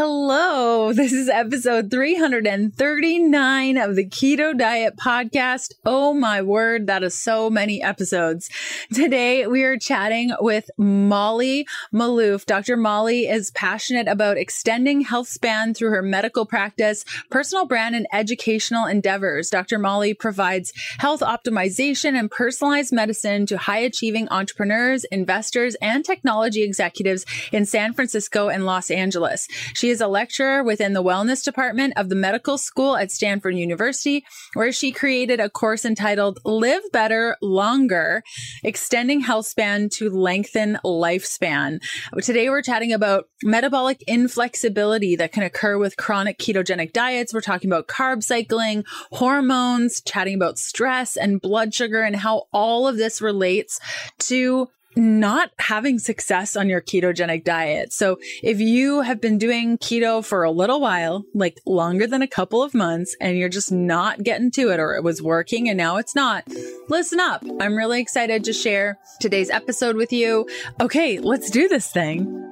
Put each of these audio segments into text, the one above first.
Hello, this is episode 339 of the Keto Diet Podcast. Oh my word, that is so many episodes. Today we are chatting with Molly Maloof. Dr. Molly is passionate about extending health span through her medical practice, personal brand, and educational endeavors. Dr. Molly provides health optimization and personalized medicine to high achieving entrepreneurs, investors, and technology executives in San Francisco and Los Angeles. She is a lecturer within the wellness department of the medical school at Stanford University, where she created a course entitled Live Better Longer, extending health span to lengthen lifespan. Today, we're chatting about metabolic inflexibility that can occur with chronic ketogenic diets. We're talking about carb cycling, hormones, chatting about stress and blood sugar, and how all of this relates to not having success on your ketogenic diet. So if you have been doing keto for a little while, like longer than a couple of months, and you're just not getting to it or it was working and now it's not, listen up. I'm really excited to share today's episode with you. Okay, let's do this thing.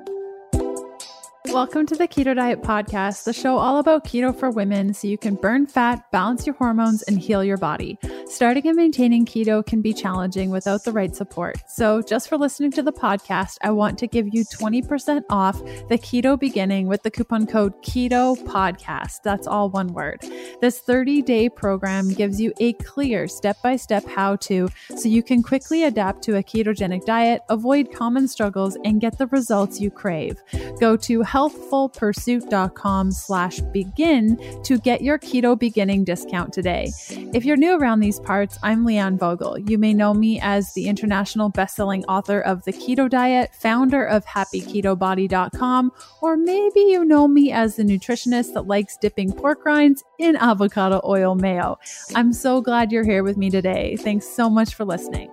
Welcome to the Keto Diet Podcast, the show all about keto for women so you can burn fat, balance your hormones, and heal your body. Starting and maintaining keto can be challenging without the right support. So, just for listening to the podcast, I want to give you 20% off the keto beginning with the coupon code KETO PODCAST. That's all one word. This 30 day program gives you a clear step by step how to so you can quickly adapt to a ketogenic diet, avoid common struggles, and get the results you crave. Go to healthfulpursuit.com slash begin to get your keto beginning discount today. If you're new around these parts, I'm Leanne Vogel. You may know me as the international bestselling author of The Keto Diet, founder of happyketobody.com, or maybe you know me as the nutritionist that likes dipping pork rinds in avocado oil mayo. I'm so glad you're here with me today. Thanks so much for listening.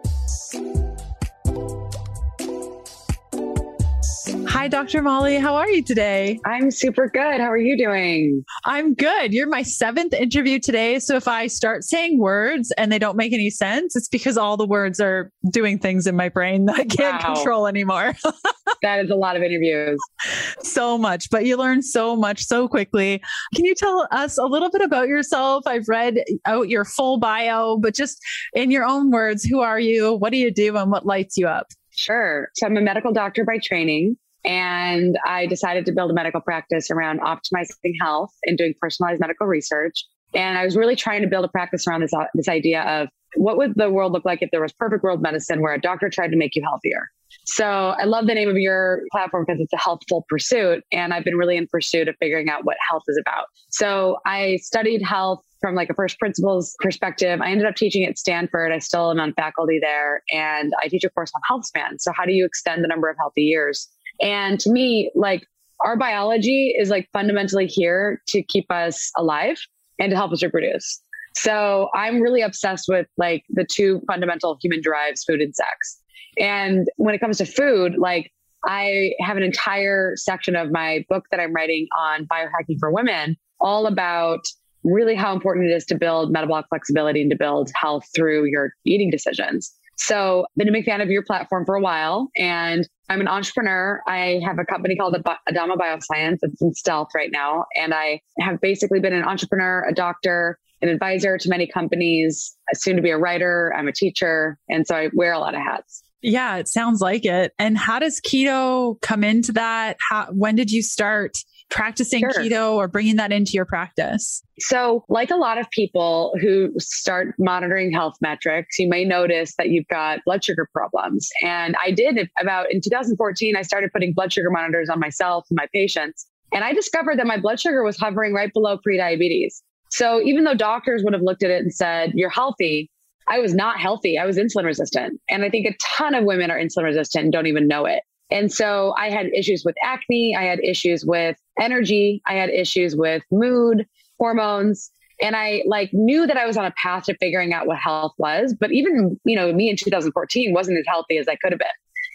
Hi, Dr. Molly. How are you today? I'm super good. How are you doing? I'm good. You're my seventh interview today. So if I start saying words and they don't make any sense, it's because all the words are doing things in my brain that I can't wow. control anymore. that is a lot of interviews. So much, but you learn so much so quickly. Can you tell us a little bit about yourself? I've read out your full bio, but just in your own words, who are you? What do you do? And what lights you up? Sure. So I'm a medical doctor by training. And I decided to build a medical practice around optimizing health and doing personalized medical research. And I was really trying to build a practice around this, uh, this idea of what would the world look like if there was perfect world medicine where a doctor tried to make you healthier. So I love the name of your platform because it's a healthful pursuit. And I've been really in pursuit of figuring out what health is about. So I studied health from like a first principles perspective. I ended up teaching at Stanford. I still am on faculty there and I teach a course on health span. So how do you extend the number of healthy years? And to me, like our biology is like fundamentally here to keep us alive and to help us reproduce. So I'm really obsessed with like the two fundamental human drives, food and sex. And when it comes to food, like I have an entire section of my book that I'm writing on biohacking for women, all about really how important it is to build metabolic flexibility and to build health through your eating decisions. So, I've been a big fan of your platform for a while, and I'm an entrepreneur. I have a company called Adamo Bioscience. It's in stealth right now, and I have basically been an entrepreneur, a doctor, an advisor to many companies, soon to be a writer. I'm a teacher, and so I wear a lot of hats. Yeah, it sounds like it. And how does keto come into that? How, when did you start? Practicing sure. keto or bringing that into your practice? So, like a lot of people who start monitoring health metrics, you may notice that you've got blood sugar problems. And I did about in 2014, I started putting blood sugar monitors on myself and my patients. And I discovered that my blood sugar was hovering right below prediabetes. So, even though doctors would have looked at it and said, You're healthy, I was not healthy. I was insulin resistant. And I think a ton of women are insulin resistant and don't even know it. And so I had issues with acne. I had issues with energy. I had issues with mood, hormones. And I like knew that I was on a path to figuring out what health was. But even, you know, me in 2014 wasn't as healthy as I could have been.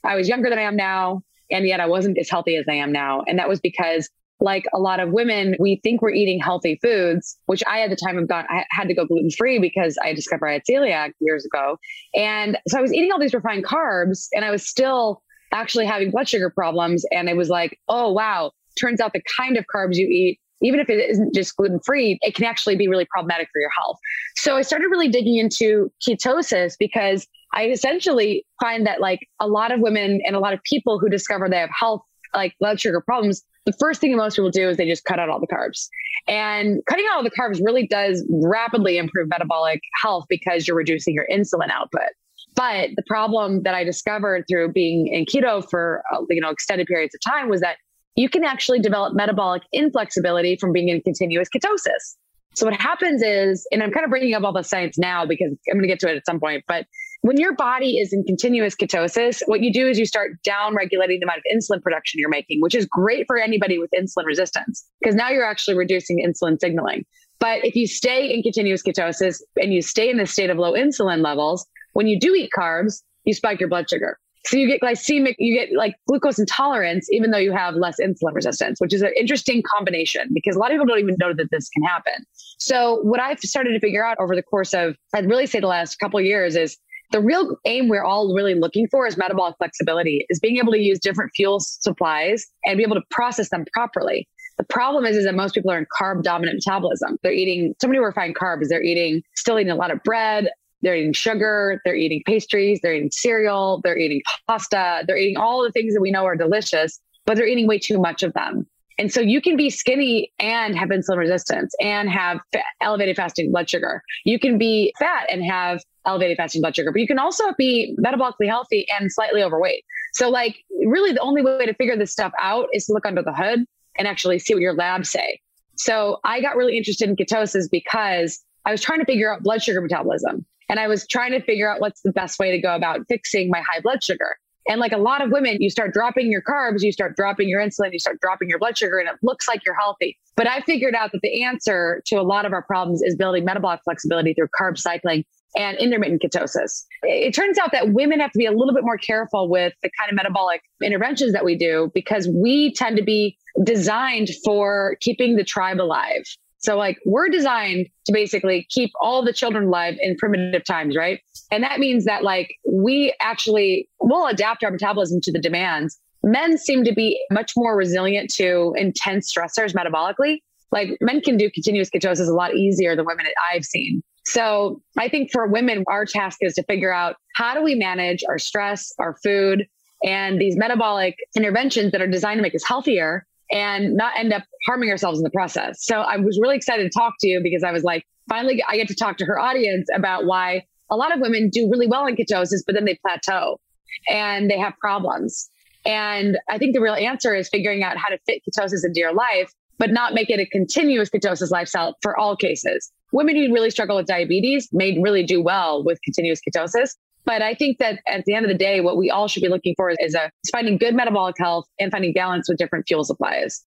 I was younger than I am now. And yet I wasn't as healthy as I am now. And that was because like a lot of women, we think we're eating healthy foods, which I at the time have got, I had to go gluten free because I discovered I had celiac years ago. And so I was eating all these refined carbs and I was still actually having blood sugar problems. And it was like, oh, wow, turns out the kind of carbs you eat even if it isn't just gluten free, it can actually be really problematic for your health. So I started really digging into ketosis because I essentially find that like a lot of women and a lot of people who discover they have health, like blood sugar problems, the first thing that most people do is they just cut out all the carbs. And cutting out all the carbs really does rapidly improve metabolic health because you're reducing your insulin output. But the problem that I discovered through being in keto for uh, you know extended periods of time was that you can actually develop metabolic inflexibility from being in continuous ketosis. So what happens is, and I'm kind of bringing up all the science now because I'm going to get to it at some point, but when your body is in continuous ketosis, what you do is you start down regulating the amount of insulin production you're making, which is great for anybody with insulin resistance because now you're actually reducing insulin signaling. But if you stay in continuous ketosis and you stay in this state of low insulin levels, when you do eat carbs, you spike your blood sugar. So you get glycemic, you get like glucose intolerance, even though you have less insulin resistance, which is an interesting combination because a lot of people don't even know that this can happen. So what I've started to figure out over the course of, I'd really say the last couple years is the real aim we're all really looking for is metabolic flexibility, is being able to use different fuel supplies and be able to process them properly. The problem is, is that most people are in carb dominant metabolism. They're eating so many refined carbs. They're eating, still eating a lot of bread, they're eating sugar, they're eating pastries, they're eating cereal, they're eating pasta, they're eating all the things that we know are delicious, but they're eating way too much of them. And so you can be skinny and have insulin resistance and have elevated fasting blood sugar. You can be fat and have elevated fasting blood sugar, but you can also be metabolically healthy and slightly overweight. So, like, really, the only way to figure this stuff out is to look under the hood and actually see what your labs say. So, I got really interested in ketosis because I was trying to figure out blood sugar metabolism. And I was trying to figure out what's the best way to go about fixing my high blood sugar. And like a lot of women, you start dropping your carbs, you start dropping your insulin, you start dropping your blood sugar, and it looks like you're healthy. But I figured out that the answer to a lot of our problems is building metabolic flexibility through carb cycling and intermittent ketosis. It turns out that women have to be a little bit more careful with the kind of metabolic interventions that we do because we tend to be designed for keeping the tribe alive. So like we're designed to basically keep all the children alive in primitive times, right? And that means that like we actually will adapt our metabolism to the demands. Men seem to be much more resilient to intense stressors metabolically. Like men can do continuous ketosis a lot easier than women I've seen. So I think for women, our task is to figure out how do we manage our stress, our food, and these metabolic interventions that are designed to make us healthier and not end up harming ourselves in the process. So I was really excited to talk to you because I was like, finally, I get to talk to her audience about why a lot of women do really well in ketosis, but then they plateau and they have problems. And I think the real answer is figuring out how to fit ketosis into your life, but not make it a continuous ketosis lifestyle for all cases. Women who really struggle with diabetes may really do well with continuous ketosis, but I think that at the end of the day, what we all should be looking for is, a, is finding good metabolic health and finding balance with different fuel supplies.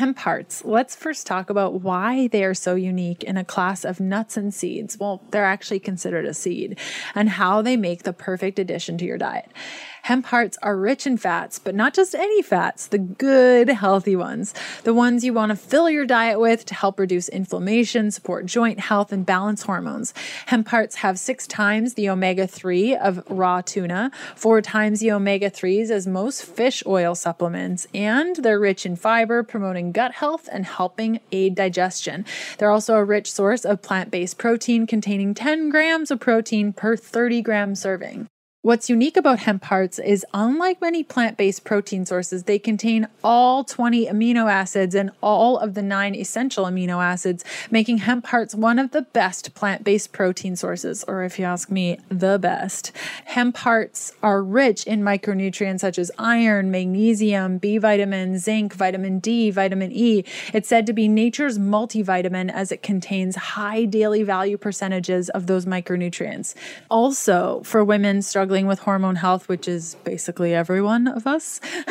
Hemp hearts. Let's first talk about why they are so unique in a class of nuts and seeds. Well, they're actually considered a seed, and how they make the perfect addition to your diet. Hemp hearts are rich in fats, but not just any fats, the good, healthy ones. The ones you want to fill your diet with to help reduce inflammation, support joint health, and balance hormones. Hemp hearts have six times the omega 3 of raw tuna, four times the omega 3s as most fish oil supplements, and they're rich in fiber, promoting gut health and helping aid digestion. They're also a rich source of plant based protein containing 10 grams of protein per 30 gram serving. What's unique about hemp hearts is unlike many plant based protein sources, they contain all 20 amino acids and all of the nine essential amino acids, making hemp hearts one of the best plant based protein sources, or if you ask me, the best. Hemp hearts are rich in micronutrients such as iron, magnesium, B vitamin, zinc, vitamin D, vitamin E. It's said to be nature's multivitamin as it contains high daily value percentages of those micronutrients. Also, for women struggling struggling with hormone health, which is basically every one of us.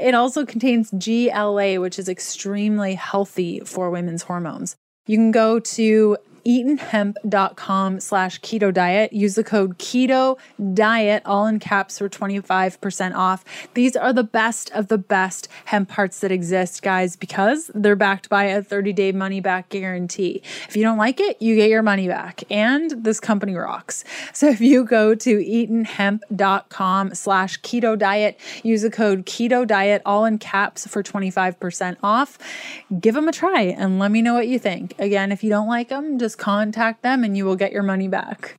it also contains GLA, which is extremely healthy for women's hormones. You can go to eatonhemp.com slash keto diet. Use the code keto diet, all in caps, for 25% off. These are the best of the best hemp hearts that exist, guys, because they're backed by a 30 day money back guarantee. If you don't like it, you get your money back. And this company rocks. So if you go to eatonhemp.com slash keto diet, use the code keto diet, all in caps, for 25% off. Give them a try and let me know what you think. Again, if you don't like them, just contact them and you will get your money back.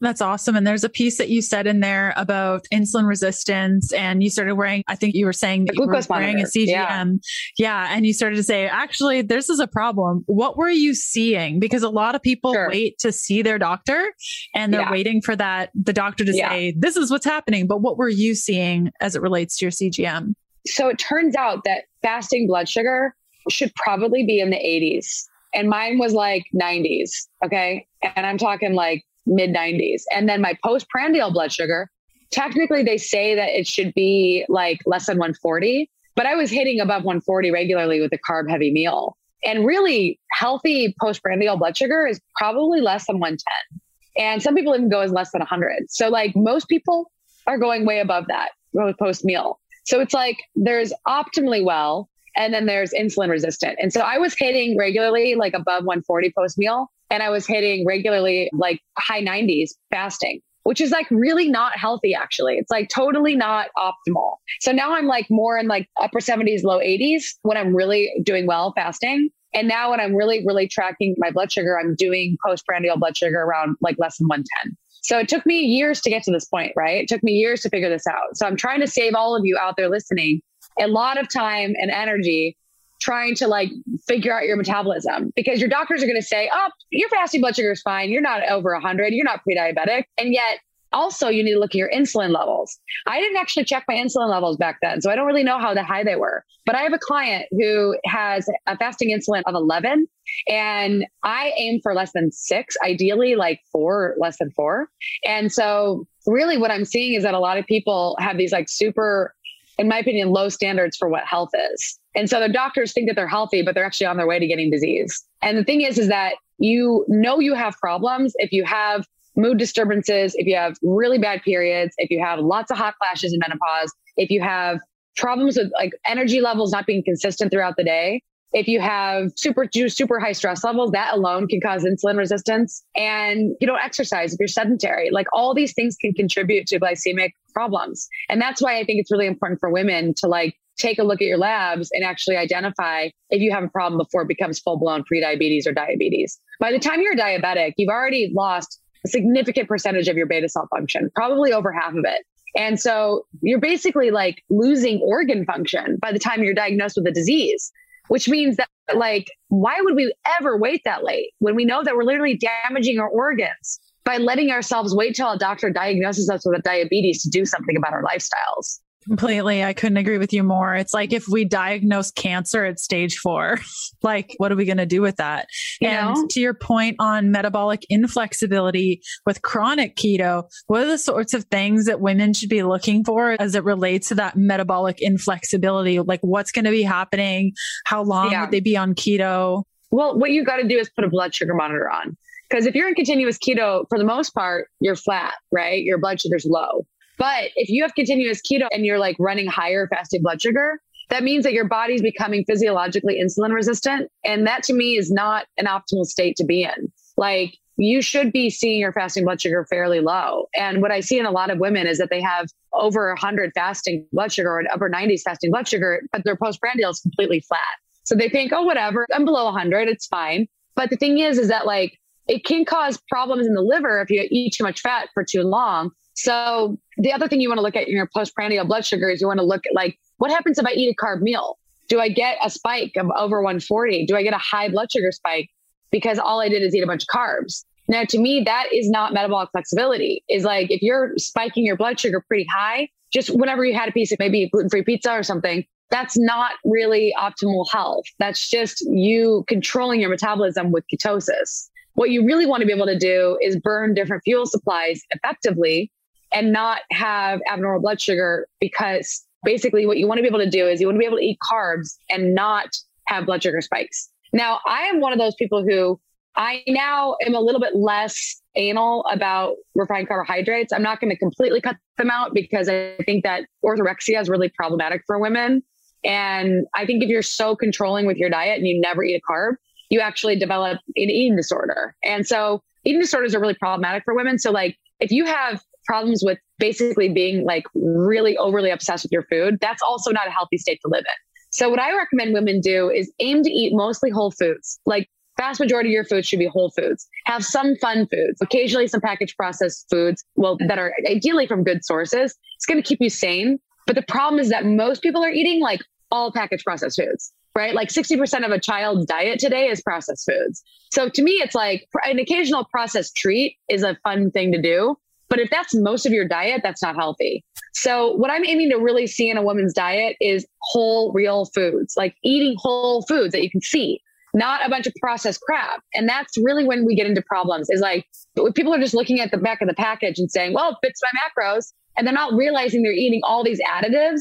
That's awesome. And there's a piece that you said in there about insulin resistance, and you started wearing, I think you were saying that you were wearing monitor. a CGM. Yeah. yeah. And you started to say, actually, this is a problem. What were you seeing? Because a lot of people sure. wait to see their doctor and they're yeah. waiting for that, the doctor to yeah. say, this is what's happening. But what were you seeing as it relates to your CGM? So it turns out that fasting blood sugar should probably be in the 80s. And mine was like 90s. Okay. And I'm talking like mid 90s. And then my postprandial blood sugar, technically they say that it should be like less than 140, but I was hitting above 140 regularly with a carb heavy meal. And really healthy postprandial blood sugar is probably less than 110. And some people even go as less than 100. So like most people are going way above that post meal. So it's like there's optimally well and then there's insulin resistant. And so I was hitting regularly like above 140 post meal and I was hitting regularly like high 90s fasting, which is like really not healthy actually. It's like totally not optimal. So now I'm like more in like upper 70s, low 80s when I'm really doing well fasting. And now when I'm really, really tracking my blood sugar, I'm doing postprandial blood sugar around like less than 110. So it took me years to get to this point, right? It took me years to figure this out. So I'm trying to save all of you out there listening a lot of time and energy trying to like figure out your metabolism because your doctors are going to say, oh, your fasting blood sugar is fine. You're not over 100. You're not pre diabetic. And yet, also, you need to look at your insulin levels. I didn't actually check my insulin levels back then, so I don't really know how high they were. But I have a client who has a fasting insulin of 11, and I aim for less than six, ideally like four, less than four. And so, really, what I'm seeing is that a lot of people have these like super in my opinion, low standards for what health is. And so the doctors think that they're healthy, but they're actually on their way to getting disease. And the thing is, is that you know you have problems if you have mood disturbances, if you have really bad periods, if you have lots of hot flashes in menopause, if you have problems with like energy levels not being consistent throughout the day, if you have super super high stress levels, that alone can cause insulin resistance. And you don't exercise if you're sedentary. Like all these things can contribute to glycemic problems. And that's why I think it's really important for women to like take a look at your labs and actually identify if you have a problem before it becomes full blown prediabetes or diabetes. By the time you're diabetic, you've already lost a significant percentage of your beta cell function, probably over half of it. And so you're basically like losing organ function by the time you're diagnosed with a disease which means that like why would we ever wait that late when we know that we're literally damaging our organs by letting ourselves wait till a doctor diagnoses us with diabetes to do something about our lifestyles Completely. I couldn't agree with you more. It's like if we diagnose cancer at stage four, like what are we going to do with that? You and know? to your point on metabolic inflexibility with chronic keto, what are the sorts of things that women should be looking for as it relates to that metabolic inflexibility? Like what's going to be happening? How long yeah. would they be on keto? Well, what you got to do is put a blood sugar monitor on. Because if you're in continuous keto, for the most part, you're flat, right? Your blood sugar's low. But if you have continuous keto and you're like running higher fasting blood sugar, that means that your body's becoming physiologically insulin resistant. And that to me is not an optimal state to be in. Like you should be seeing your fasting blood sugar fairly low. And what I see in a lot of women is that they have over 100 fasting blood sugar or upper 90s fasting blood sugar, but their postprandial is completely flat. So they think, oh, whatever, I'm below 100, it's fine. But the thing is, is that like it can cause problems in the liver if you eat too much fat for too long. So the other thing you want to look at in your postprandial blood sugar is you want to look at like what happens if I eat a carb meal? Do I get a spike of over 140? Do I get a high blood sugar spike because all I did is eat a bunch of carbs? Now, to me, that is not metabolic flexibility. Is like if you're spiking your blood sugar pretty high, just whenever you had a piece of maybe gluten free pizza or something, that's not really optimal health. That's just you controlling your metabolism with ketosis. What you really want to be able to do is burn different fuel supplies effectively and not have abnormal blood sugar because basically what you want to be able to do is you want to be able to eat carbs and not have blood sugar spikes. Now, I am one of those people who I now am a little bit less anal about refined carbohydrates. I'm not going to completely cut them out because I think that orthorexia is really problematic for women. And I think if you're so controlling with your diet and you never eat a carb, you actually develop an eating disorder. And so eating disorders are really problematic for women. So like if you have problems with basically being like really overly obsessed with your food, that's also not a healthy state to live in. So what I recommend women do is aim to eat mostly whole foods. Like vast majority of your food should be whole foods. Have some fun foods, occasionally some packaged processed foods, well, that are ideally from good sources. It's going to keep you sane. But the problem is that most people are eating like all packaged processed foods, right? Like 60% of a child's diet today is processed foods. So to me, it's like an occasional processed treat is a fun thing to do. But if that's most of your diet, that's not healthy. So what I'm aiming to really see in a woman's diet is whole, real foods, like eating whole foods that you can see, not a bunch of processed crap. And that's really when we get into problems is like people are just looking at the back of the package and saying, well, it fits my macros. And they're not realizing they're eating all these additives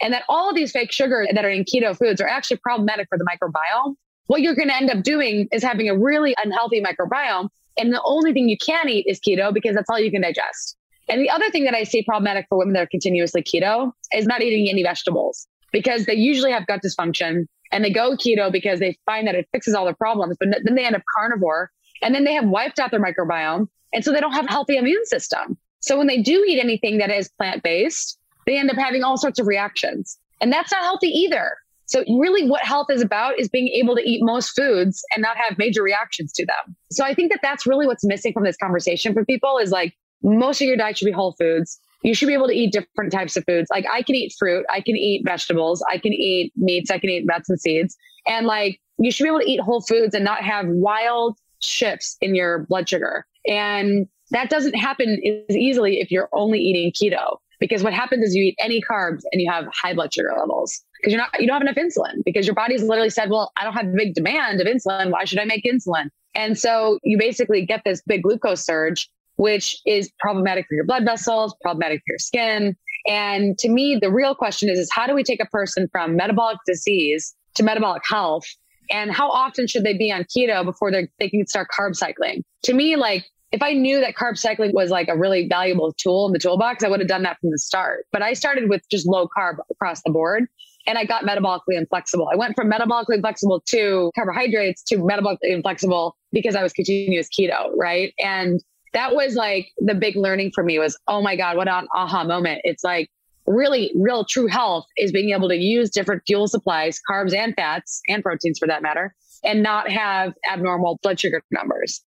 and that all of these fake sugars that are in keto foods are actually problematic for the microbiome. What you're going to end up doing is having a really unhealthy microbiome. And the only thing you can eat is keto because that's all you can digest. And the other thing that I see problematic for women that are continuously keto is not eating any vegetables because they usually have gut dysfunction and they go keto because they find that it fixes all their problems, but then they end up carnivore and then they have wiped out their microbiome. And so they don't have a healthy immune system. So when they do eat anything that is plant based, they end up having all sorts of reactions. And that's not healthy either. So, really, what health is about is being able to eat most foods and not have major reactions to them. So, I think that that's really what's missing from this conversation for people is like most of your diet should be whole foods. You should be able to eat different types of foods. Like, I can eat fruit, I can eat vegetables, I can eat meats, I can eat nuts and seeds. And like, you should be able to eat whole foods and not have wild shifts in your blood sugar. And that doesn't happen as easily if you're only eating keto. Because what happens is you eat any carbs and you have high blood sugar levels because you're not you don't have enough insulin because your body's literally said, well, I don't have a big demand of insulin. Why should I make insulin? And so you basically get this big glucose surge, which is problematic for your blood vessels, problematic for your skin. And to me, the real question is, is how do we take a person from metabolic disease to metabolic health? And how often should they be on keto before they can start carb cycling? To me, like if I knew that carb cycling was like a really valuable tool in the toolbox, I would have done that from the start. But I started with just low carb across the board and I got metabolically inflexible. I went from metabolically inflexible to carbohydrates to metabolically inflexible because I was continuous keto, right? And that was like the big learning for me was, oh my God, what an aha moment. It's like really real true health is being able to use different fuel supplies, carbs and fats and proteins for that matter, and not have abnormal blood sugar numbers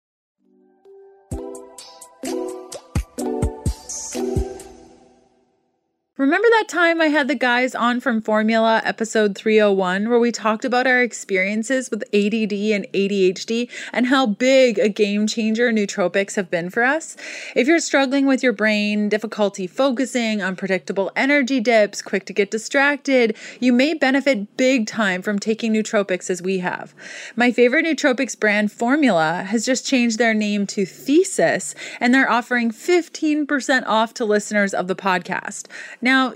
cup. Remember that time I had the guys on from Formula episode 301 where we talked about our experiences with ADD and ADHD and how big a game changer nootropics have been for us? If you're struggling with your brain, difficulty focusing, unpredictable energy dips, quick to get distracted, you may benefit big time from taking nootropics as we have. My favorite nootropics brand, Formula, has just changed their name to Thesis and they're offering 15% off to listeners of the podcast.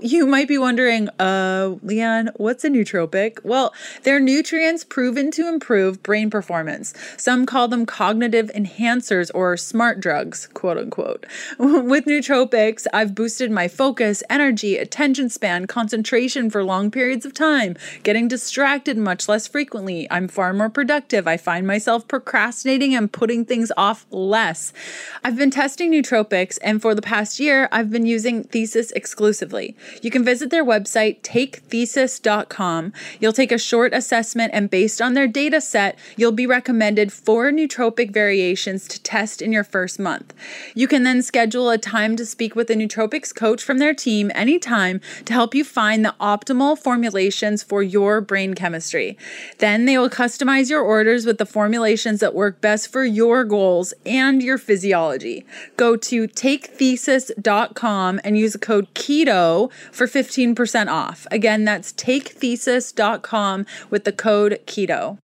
You might be wondering, uh, Leanne, what's a nootropic? Well, they're nutrients proven to improve brain performance. Some call them cognitive enhancers or smart drugs, quote unquote. With nootropics, I've boosted my focus, energy, attention span, concentration for long periods of time, getting distracted much less frequently. I'm far more productive. I find myself procrastinating and putting things off less. I've been testing nootropics, and for the past year, I've been using Thesis exclusively. You can visit their website, takethesis.com. You'll take a short assessment, and based on their data set, you'll be recommended four nootropic variations to test in your first month. You can then schedule a time to speak with a nootropics coach from their team anytime to help you find the optimal formulations for your brain chemistry. Then they will customize your orders with the formulations that work best for your goals and your physiology. Go to takethesis.com and use the code KETO for 15% off. Again, that's takethesis.com with the code KETO.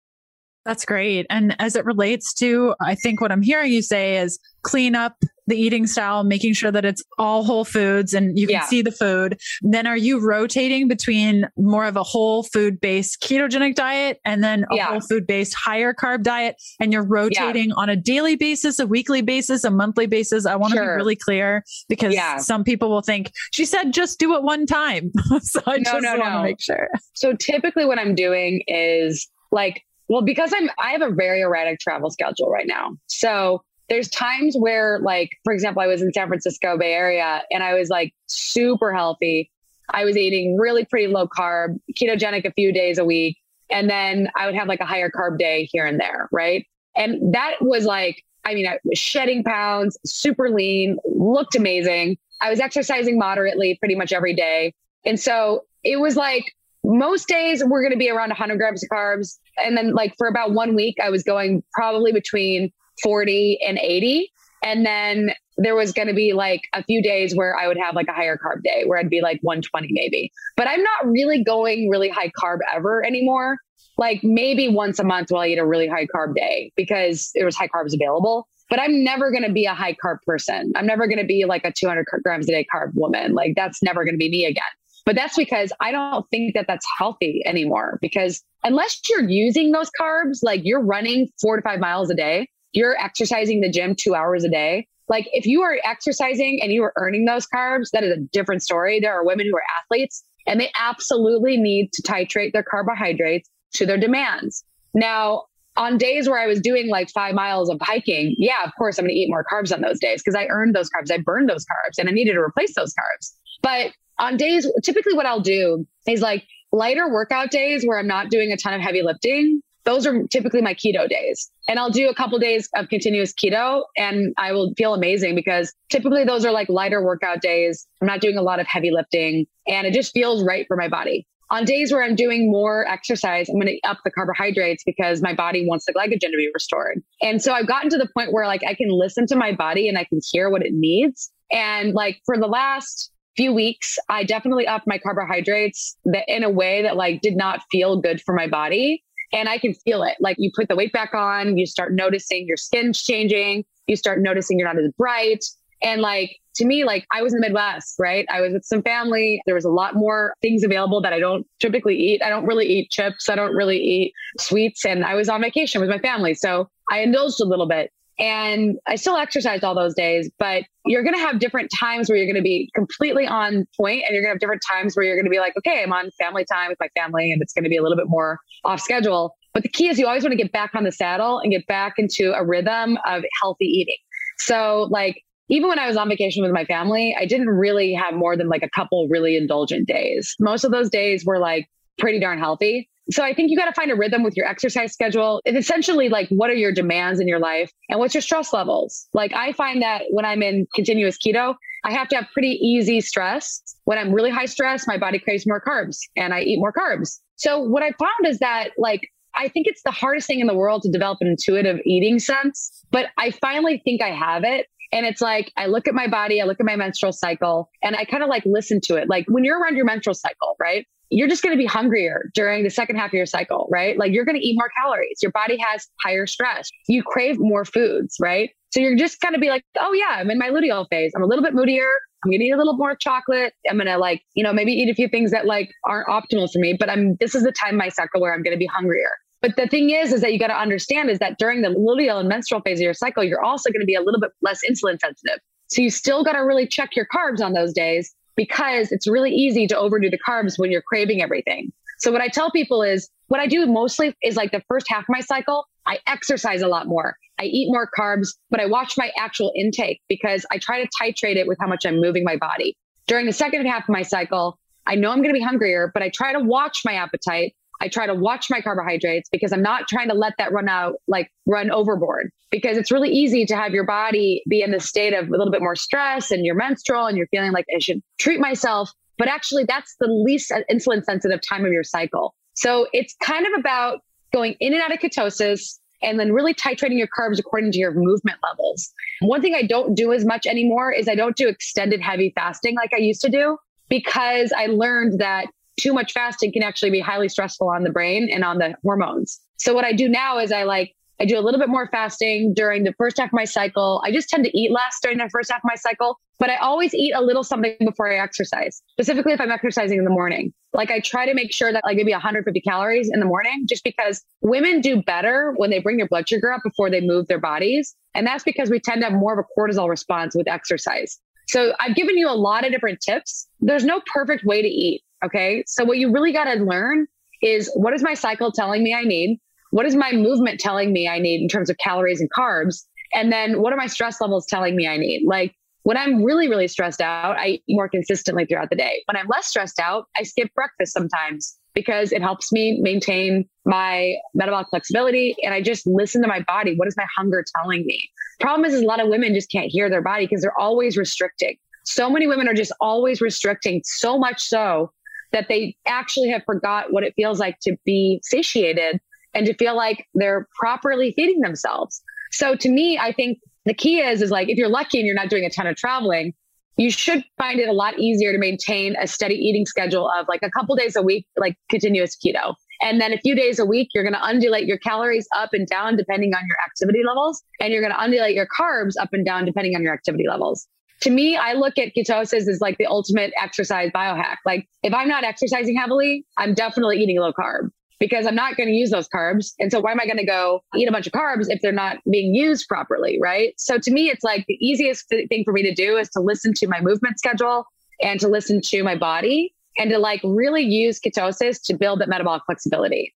That's great. And as it relates to, I think what I'm hearing you say is clean up the eating style, making sure that it's all whole foods and you can yeah. see the food. Then are you rotating between more of a whole food based ketogenic diet and then a yeah. whole food based higher carb diet? And you're rotating yeah. on a daily basis, a weekly basis, a monthly basis. I want to sure. be really clear because some people will think she said just do it one time. so I no, just no, want to no. make sure. So typically what I'm doing is like well, because I'm I have a very erratic travel schedule right now. So there's times where like for example, I was in San Francisco Bay Area and I was like super healthy. I was eating really pretty low carb, ketogenic a few days a week, and then I would have like a higher carb day here and there, right? And that was like I mean, I was shedding pounds, super lean, looked amazing. I was exercising moderately pretty much every day. And so it was like most days we're going to be around 100 grams of carbs. And then, like, for about one week, I was going probably between 40 and 80. And then there was going to be like a few days where I would have like a higher carb day where I'd be like 120 maybe. But I'm not really going really high carb ever anymore. Like maybe once a month will I eat a really high carb day because there was high carbs available. But I'm never going to be a high carb person. I'm never going to be like a 200 grams a day carb woman. Like that's never going to be me again. But that's because I don't think that that's healthy anymore because unless you're using those carbs, like you're running four to five miles a day, you're exercising the gym two hours a day. Like if you are exercising and you are earning those carbs, that is a different story. There are women who are athletes and they absolutely need to titrate their carbohydrates to their demands. Now, on days where I was doing like five miles of hiking, yeah, of course, I'm going to eat more carbs on those days because I earned those carbs. I burned those carbs and I needed to replace those carbs. But on days, typically what I'll do is like lighter workout days where I'm not doing a ton of heavy lifting. Those are typically my keto days. And I'll do a couple days of continuous keto and I will feel amazing because typically those are like lighter workout days. I'm not doing a lot of heavy lifting and it just feels right for my body. On days where I'm doing more exercise, I'm going to up the carbohydrates because my body wants the glycogen to be restored. And so I've gotten to the point where like I can listen to my body and I can hear what it needs. And like for the last few weeks, I definitely upped my carbohydrates that in a way that like did not feel good for my body. And I can feel it. Like you put the weight back on, you start noticing your skin's changing, you start noticing you're not as bright. And like to me, like I was in the Midwest, right? I was with some family. There was a lot more things available that I don't typically eat. I don't really eat chips. I don't really eat sweets. And I was on vacation with my family. So I indulged a little bit. And I still exercised all those days, but you're going to have different times where you're going to be completely on point and you're going to have different times where you're going to be like, okay, I'm on family time with my family and it's going to be a little bit more off schedule. But the key is you always want to get back on the saddle and get back into a rhythm of healthy eating. So like even when I was on vacation with my family, I didn't really have more than like a couple really indulgent days. Most of those days were like pretty darn healthy. So I think you got to find a rhythm with your exercise schedule. It's essentially like what are your demands in your life and what's your stress levels? Like I find that when I'm in continuous keto, I have to have pretty easy stress. When I'm really high stress, my body craves more carbs and I eat more carbs. So what I found is that like I think it's the hardest thing in the world to develop an intuitive eating sense, but I finally think I have it. And it's like, I look at my body, I look at my menstrual cycle, and I kind of like listen to it. Like when you're around your menstrual cycle, right? You're just going to be hungrier during the second half of your cycle, right? Like you're going to eat more calories. Your body has higher stress. You crave more foods, right? So you're just going to be like, oh yeah, I'm in my luteal phase. I'm a little bit moodier. I'm going to eat a little more chocolate. I'm going to like, you know, maybe eat a few things that like aren't optimal for me, but I'm, this is the time my cycle where I'm going to be hungrier. But the thing is, is that you got to understand is that during the luteal and menstrual phase of your cycle, you're also going to be a little bit less insulin sensitive. So you still got to really check your carbs on those days because it's really easy to overdo the carbs when you're craving everything. So what I tell people is what I do mostly is like the first half of my cycle, I exercise a lot more. I eat more carbs, but I watch my actual intake because I try to titrate it with how much I'm moving my body. During the second half of my cycle, I know I'm going to be hungrier, but I try to watch my appetite I try to watch my carbohydrates because I'm not trying to let that run out, like run overboard. Because it's really easy to have your body be in the state of a little bit more stress and you're menstrual and you're feeling like I should treat myself. But actually, that's the least insulin sensitive time of your cycle. So it's kind of about going in and out of ketosis and then really titrating your carbs according to your movement levels. One thing I don't do as much anymore is I don't do extended heavy fasting like I used to do because I learned that too much fasting can actually be highly stressful on the brain and on the hormones. So what I do now is I like I do a little bit more fasting during the first half of my cycle. I just tend to eat less during the first half of my cycle, but I always eat a little something before I exercise, specifically if I'm exercising in the morning. Like I try to make sure that like maybe 150 calories in the morning, just because women do better when they bring their blood sugar up before they move their bodies. And that's because we tend to have more of a cortisol response with exercise. So I've given you a lot of different tips. There's no perfect way to eat. Okay. So what you really got to learn is what is my cycle telling me I need? What is my movement telling me I need in terms of calories and carbs? And then what are my stress levels telling me I need? Like when I'm really, really stressed out, I eat more consistently throughout the day. When I'm less stressed out, I skip breakfast sometimes because it helps me maintain my metabolic flexibility and I just listen to my body. What is my hunger telling me? Problem is, is a lot of women just can't hear their body because they're always restricting. So many women are just always restricting, so much so that they actually have forgot what it feels like to be satiated and to feel like they're properly feeding themselves. So to me, I think the key is is like if you're lucky and you're not doing a ton of traveling, you should find it a lot easier to maintain a steady eating schedule of like a couple days a week, like continuous keto. And then a few days a week, you're going to undulate your calories up and down depending on your activity levels. And you're going to undulate your carbs up and down depending on your activity levels. To me, I look at ketosis as like the ultimate exercise biohack. Like if I'm not exercising heavily, I'm definitely eating low carb because I'm not going to use those carbs. And so why am I going to go eat a bunch of carbs if they're not being used properly? Right. So to me, it's like the easiest thing for me to do is to listen to my movement schedule and to listen to my body and to like really use ketosis to build that metabolic flexibility.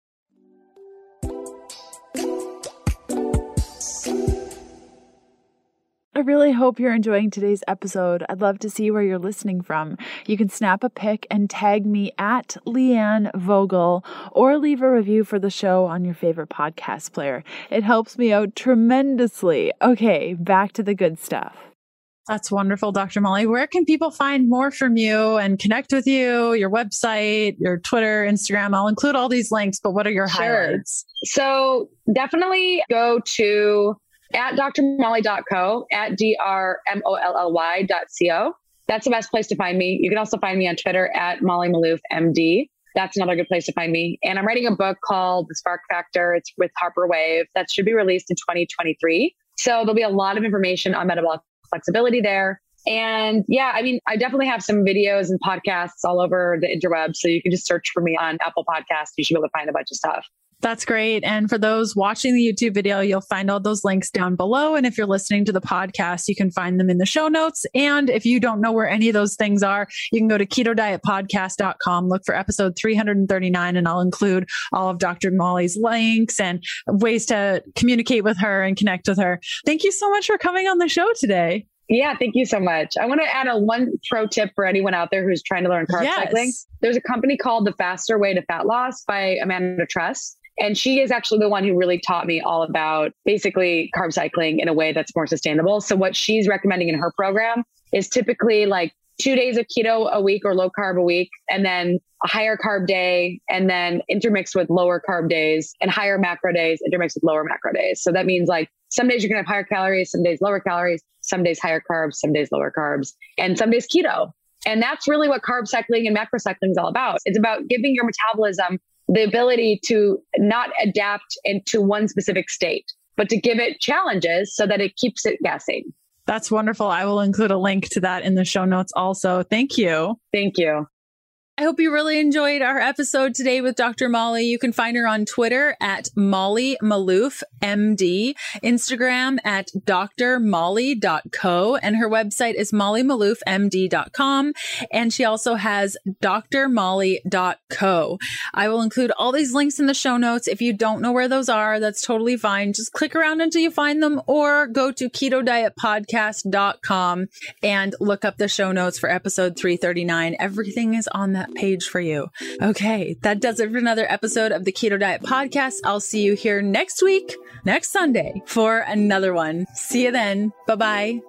I really hope you're enjoying today's episode. I'd love to see where you're listening from. You can snap a pic and tag me at Leanne Vogel or leave a review for the show on your favorite podcast player. It helps me out tremendously. Okay, back to the good stuff. That's wonderful, Dr. Molly. Where can people find more from you and connect with you? Your website, your Twitter, Instagram. I'll include all these links, but what are your sure. highlights? So definitely go to at drmolly.co, at D-R-M-O-L-L-Y.co. That's the best place to find me. You can also find me on Twitter at Molly Maloof, MD. That's another good place to find me. And I'm writing a book called The Spark Factor. It's with Harper Wave that should be released in 2023. So there'll be a lot of information on metabolic flexibility there. And yeah, I mean, I definitely have some videos and podcasts all over the interweb. So you can just search for me on Apple Podcasts. You should be able to find a bunch of stuff. That's great. And for those watching the YouTube video, you'll find all those links down below. And if you're listening to the podcast, you can find them in the show notes. And if you don't know where any of those things are, you can go to keto diet ketodietpodcast.com, look for episode 339, and I'll include all of Dr. Molly's links and ways to communicate with her and connect with her. Thank you so much for coming on the show today. Yeah, thank you so much. I want to add a one pro tip for anyone out there who's trying to learn carb yes. cycling. There's a company called The Faster Way to Fat Loss by Amanda Tress. And she is actually the one who really taught me all about basically carb cycling in a way that's more sustainable. So what she's recommending in her program is typically like two days of keto a week or low carb a week, and then a higher carb day, and then intermixed with lower carb days and higher macro days, intermixed with lower macro days. So that means like some days you're going to have higher calories, some days lower calories, some days higher carbs, some days lower carbs, and some days keto. And that's really what carb cycling and macro cycling is all about. It's about giving your metabolism the ability to not adapt into one specific state, but to give it challenges so that it keeps it guessing. That's wonderful. I will include a link to that in the show notes also. Thank you. Thank you. I hope you really enjoyed our episode today with Dr. Molly. You can find her on Twitter at Molly Maloof, MD, Instagram at drmolly.co, and her website is mollymaloofmd.com. And she also has drmolly.co. I will include all these links in the show notes. If you don't know where those are, that's totally fine. Just click around until you find them or go to ketodietpodcast.com and look up the show notes for episode 339. Everything is on that page for you. Okay, that does it for another episode of the Keto Diet Podcast. I'll see you here next week, next Sunday, for another one. See you then. Bye bye.